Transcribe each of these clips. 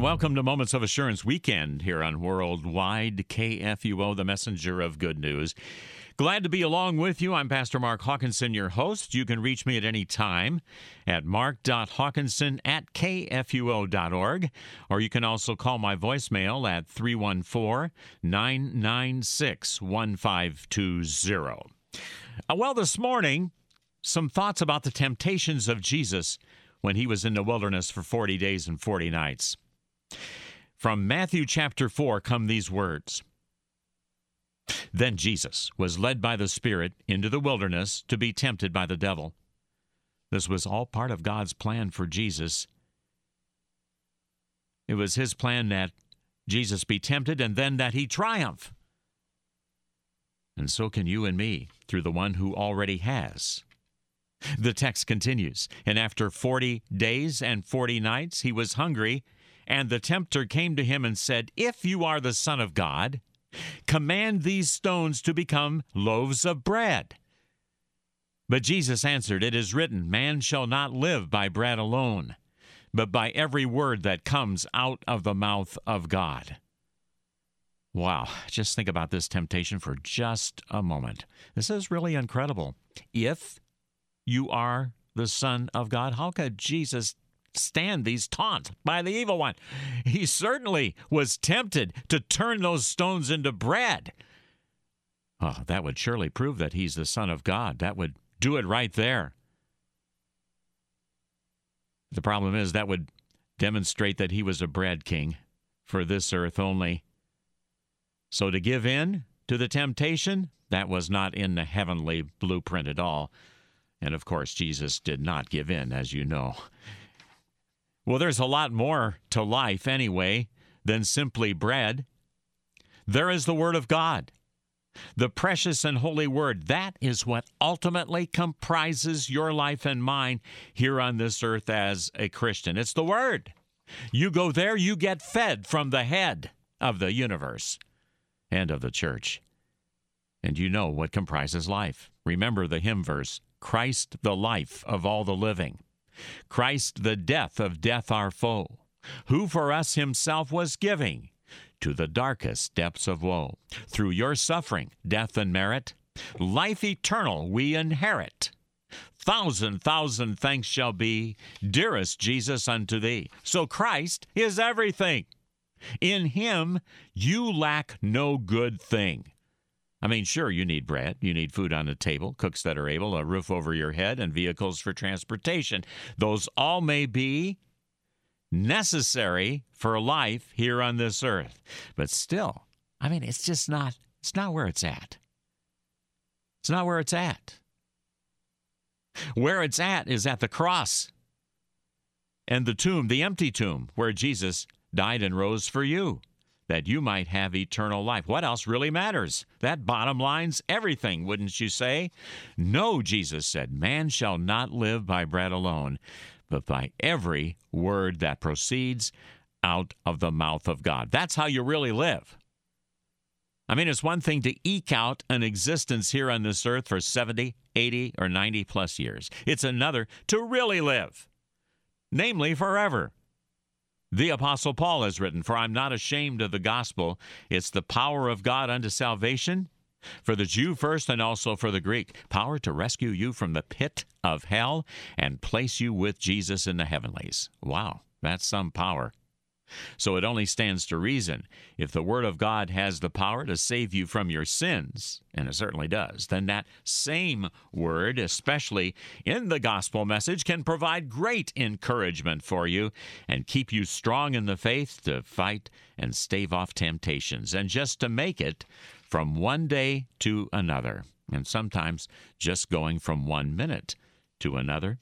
welcome to Moments of Assurance Weekend here on Worldwide KFUO, the messenger of good news. Glad to be along with you. I'm Pastor Mark Hawkinson, your host. You can reach me at any time at mark.hawkinson at kfuo.org, or you can also call my voicemail at 314 996 1520. Uh, well, this morning, some thoughts about the temptations of Jesus when he was in the wilderness for 40 days and 40 nights. From Matthew chapter 4 come these words Then Jesus was led by the Spirit into the wilderness to be tempted by the devil. This was all part of God's plan for Jesus. It was his plan that Jesus be tempted and then that he triumph. And so can you and me through the one who already has. The text continues And after forty days and forty nights he was hungry, and the tempter came to him and said, If you are the Son of God, command these stones to become loaves of bread. But Jesus answered, It is written, Man shall not live by bread alone, but by every word that comes out of the mouth of God. Wow, just think about this temptation for just a moment. This is really incredible. If you are the Son of God, how could Jesus stand these taunts by the evil one? He certainly was tempted to turn those stones into bread. Oh, that would surely prove that he's the Son of God. That would do it right there. The problem is that would demonstrate that he was a bread king for this earth only. So to give in to the temptation, that was not in the heavenly blueprint at all. And of course, Jesus did not give in, as you know. Well, there's a lot more to life anyway than simply bread. There is the Word of God, the precious and holy Word. That is what ultimately comprises your life and mine here on this earth as a Christian. It's the Word. You go there, you get fed from the head of the universe and of the church. And you know what comprises life. Remember the hymn verse Christ the life of all the living, Christ the death of death our foe, who for us himself was giving to the darkest depths of woe. Through your suffering, death, and merit, life eternal we inherit. Thousand, thousand thanks shall be, dearest Jesus, unto thee. So Christ is everything. In him you lack no good thing. I mean, sure, you need bread, you need food on the table, cooks that are able, a roof over your head, and vehicles for transportation. Those all may be necessary for life here on this earth. But still, I mean, it's just not it's not where it's at. It's not where it's at. Where it's at is at the cross and the tomb, the empty tomb, where Jesus died and rose for you, that you might have eternal life. What else really matters? That bottom line's everything, wouldn't you say? No, Jesus said, man shall not live by bread alone, but by every word that proceeds out of the mouth of God. That's how you really live. I mean, it's one thing to eke out an existence here on this earth for 70, 80, or 90 plus years. It's another to really live, namely forever. The Apostle Paul has written, For I'm not ashamed of the gospel. It's the power of God unto salvation for the Jew first and also for the Greek. Power to rescue you from the pit of hell and place you with Jesus in the heavenlies. Wow, that's some power. So it only stands to reason if the Word of God has the power to save you from your sins, and it certainly does, then that same Word, especially in the gospel message, can provide great encouragement for you and keep you strong in the faith to fight and stave off temptations and just to make it from one day to another, and sometimes just going from one minute to another.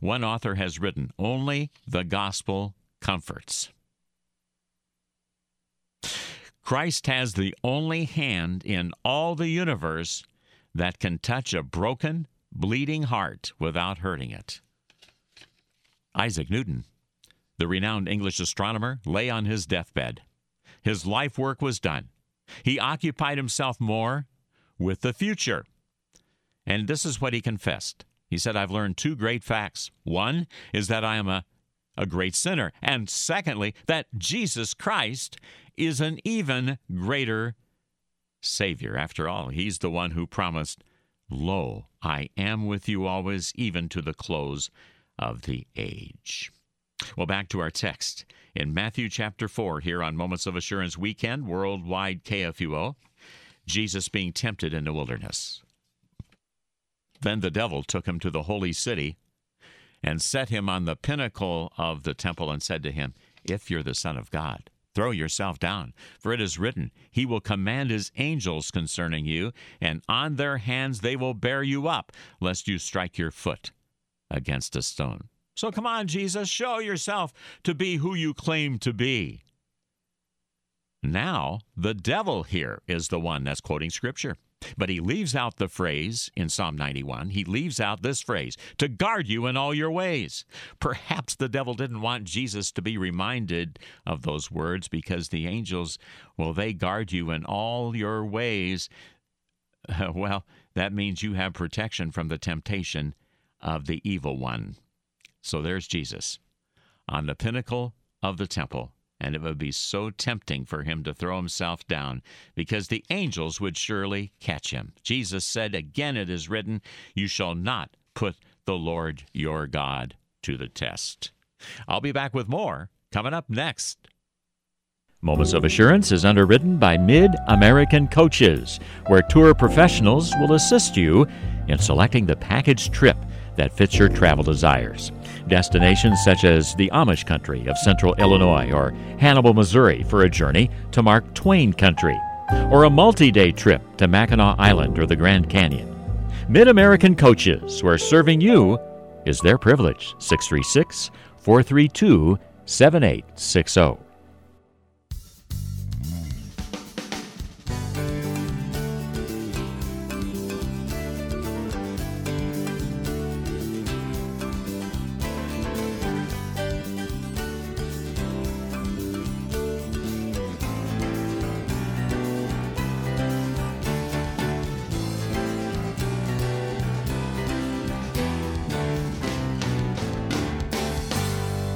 One author has written, Only the gospel comforts. Christ has the only hand in all the universe that can touch a broken, bleeding heart without hurting it. Isaac Newton, the renowned English astronomer, lay on his deathbed. His life work was done. He occupied himself more with the future. And this is what he confessed. He said, I've learned two great facts. One is that I am a a great sinner. And secondly, that Jesus Christ is an even greater Savior. After all, He's the one who promised, Lo, I am with you always, even to the close of the age. Well, back to our text in Matthew chapter 4 here on Moments of Assurance Weekend, Worldwide KFUO, Jesus being tempted in the wilderness. Then the devil took him to the holy city and set him on the pinnacle of the temple and said to him, If you're the Son of God, throw yourself down, for it is written, He will command His angels concerning you, and on their hands they will bear you up, lest you strike your foot against a stone. So come on, Jesus, show yourself to be who you claim to be. Now, the devil here is the one that's quoting Scripture. But he leaves out the phrase in Psalm 91. He leaves out this phrase to guard you in all your ways. Perhaps the devil didn't want Jesus to be reminded of those words because the angels, well, they guard you in all your ways. Uh, well, that means you have protection from the temptation of the evil one. So there's Jesus on the pinnacle of the temple and it would be so tempting for him to throw himself down, because the angels would surely catch him. Jesus said, Again it is written, You shall not put the Lord your God to the test. I'll be back with more coming up next. Moments of Assurance is underwritten by Mid American Coaches, where tour professionals will assist you in selecting the package trip that fits your travel desires. Destinations such as the Amish country of central Illinois or Hannibal, Missouri for a journey to Mark Twain country, or a multi day trip to Mackinac Island or the Grand Canyon. Mid American Coaches, where serving you is their privilege. 636 432 7860.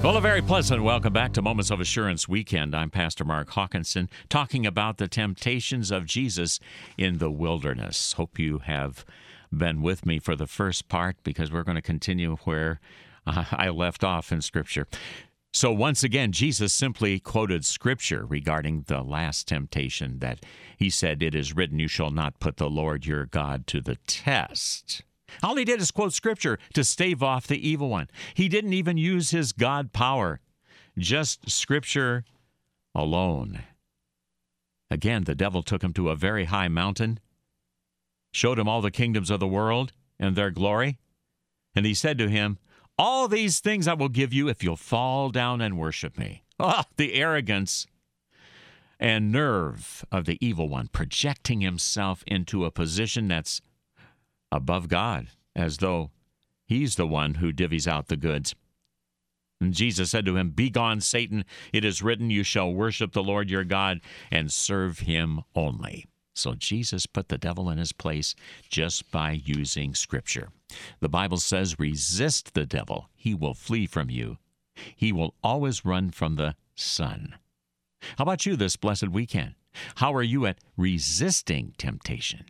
Well, a very pleasant welcome back to Moments of Assurance Weekend. I'm Pastor Mark Hawkinson talking about the temptations of Jesus in the wilderness. Hope you have been with me for the first part because we're going to continue where uh, I left off in Scripture. So, once again, Jesus simply quoted Scripture regarding the last temptation that he said, It is written, You shall not put the Lord your God to the test. All he did is quote scripture to stave off the evil one. He didn't even use his God power, just scripture alone. Again, the devil took him to a very high mountain, showed him all the kingdoms of the world and their glory, and he said to him, All these things I will give you if you'll fall down and worship me. Ah, oh, the arrogance and nerve of the evil one, projecting himself into a position that's above God, as though he's the one who divvies out the goods. And Jesus said to him, Begone, Satan, it is written, You shall worship the Lord your God and serve him only. So Jesus put the devil in his place just by using Scripture. The Bible says, Resist the devil, he will flee from you. He will always run from the Son. How about you this blessed weekend? How are you at resisting temptation?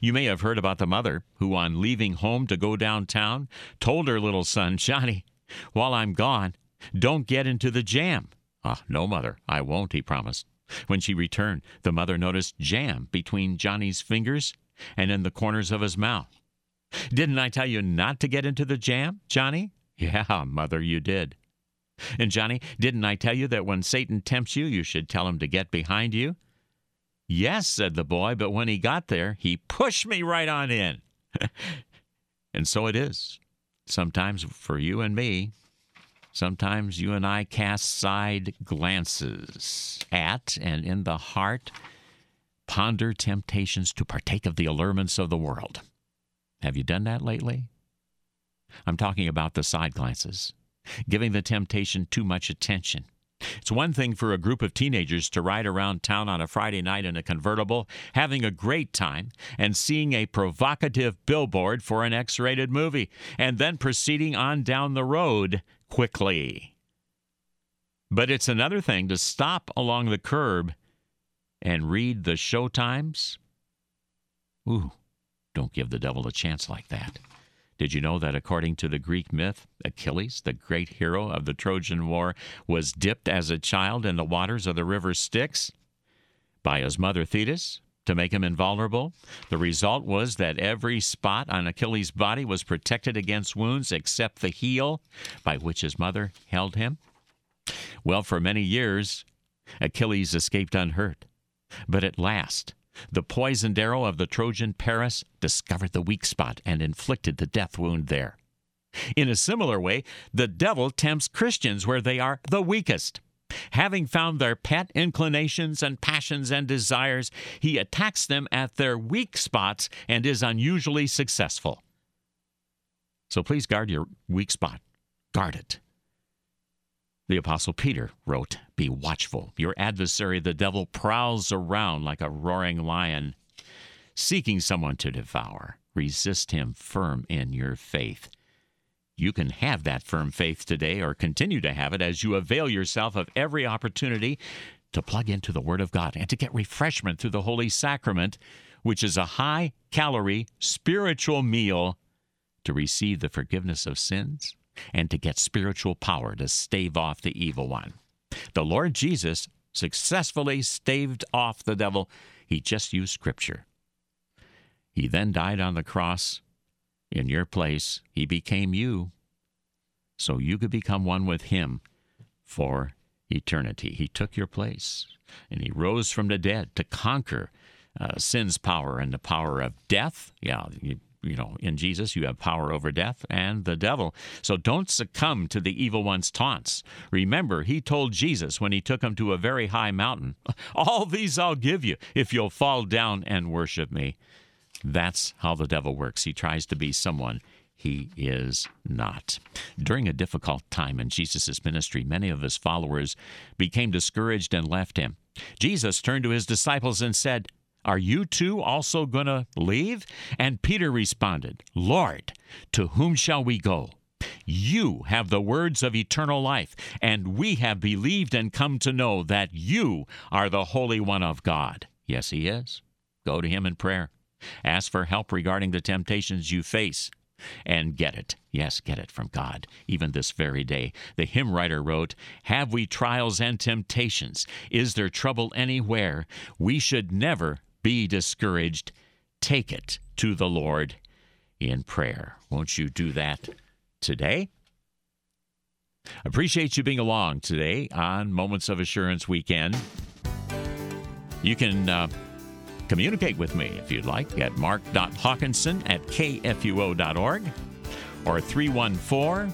You may have heard about the mother who, on leaving home to go downtown, told her little son, Johnny, while I'm gone, don't get into the jam. Ah, no, mother, I won't, he promised. When she returned, the mother noticed jam between Johnny's fingers and in the corners of his mouth. Didn't I tell you not to get into the jam, Johnny? Yeah, mother, you did. And Johnny, didn't I tell you that when Satan tempts you, you should tell him to get behind you? Yes, said the boy, but when he got there, he pushed me right on in. and so it is. Sometimes for you and me, sometimes you and I cast side glances at and in the heart ponder temptations to partake of the allurements of the world. Have you done that lately? I'm talking about the side glances, giving the temptation too much attention, It's one thing for a group of teenagers to ride around town on a Friday night in a convertible, having a great time, and seeing a provocative billboard for an X rated movie, and then proceeding on down the road quickly. But it's another thing to stop along the curb and read the show times. Ooh, don't give the devil a chance like that. Did you know that according to the Greek myth, Achilles, the great hero of the Trojan War, was dipped as a child in the waters of the river Styx by his mother Thetis to make him invulnerable? The result was that every spot on Achilles' body was protected against wounds except the heel by which his mother held him. Well, for many years, Achilles escaped unhurt. But at last, the poisoned arrow of the Trojan Paris discovered the weak spot and inflicted the death wound there. In a similar way, the devil tempts Christians where they are the weakest. Having found their pet inclinations and passions and desires, he attacks them at their weak spots and is unusually successful. So please guard your weak spot. Guard it. The Apostle Peter wrote, Be watchful. Your adversary, the devil, prowls around like a roaring lion, seeking someone to devour. Resist him firm in your faith. You can have that firm faith today or continue to have it as you avail yourself of every opportunity to plug into the Word of God and to get refreshment through the Holy Sacrament, which is a high calorie spiritual meal to receive the forgiveness of sins and to get spiritual power to stave off the evil one. The Lord Jesus successfully staved off the devil. He just used Scripture. He then died on the cross in your place. He became you so you could become one with Him for eternity. He took your place and He rose from the dead to conquer uh, sin's power and the power of death. Yeah, you, you know, in Jesus, you have power over death and the devil. So don't succumb to the evil one's taunts. Remember, he told Jesus when he took him to a very high mountain, All these I'll give you if you'll fall down and worship me. That's how the devil works. He tries to be someone he is not. During a difficult time in Jesus' ministry, many of his followers became discouraged and left him. Jesus turned to his disciples and said, are you too also going to leave? And Peter responded, Lord, to whom shall we go? You have the words of eternal life, and we have believed and come to know that you are the Holy One of God. Yes, He is. Go to Him in prayer. Ask for help regarding the temptations you face and get it. Yes, get it from God, even this very day. The hymn writer wrote, Have we trials and temptations? Is there trouble anywhere? We should never be discouraged. Take it to the Lord in prayer. Won't you do that today? Appreciate you being along today on Moments of Assurance Weekend. You can uh, communicate with me if you'd like at mark.hawkinson at kfuo.org or 314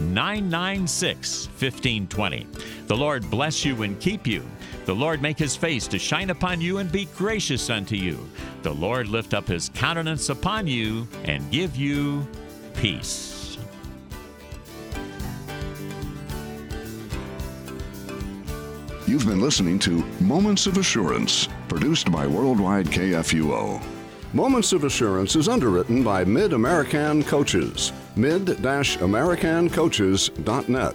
996 1520. The Lord bless you and keep you. The Lord make his face to shine upon you and be gracious unto you. The Lord lift up his countenance upon you and give you peace. You've been listening to Moments of Assurance, produced by Worldwide KFUO. Moments of Assurance is underwritten by Mid American Coaches. mid-americancoaches.net.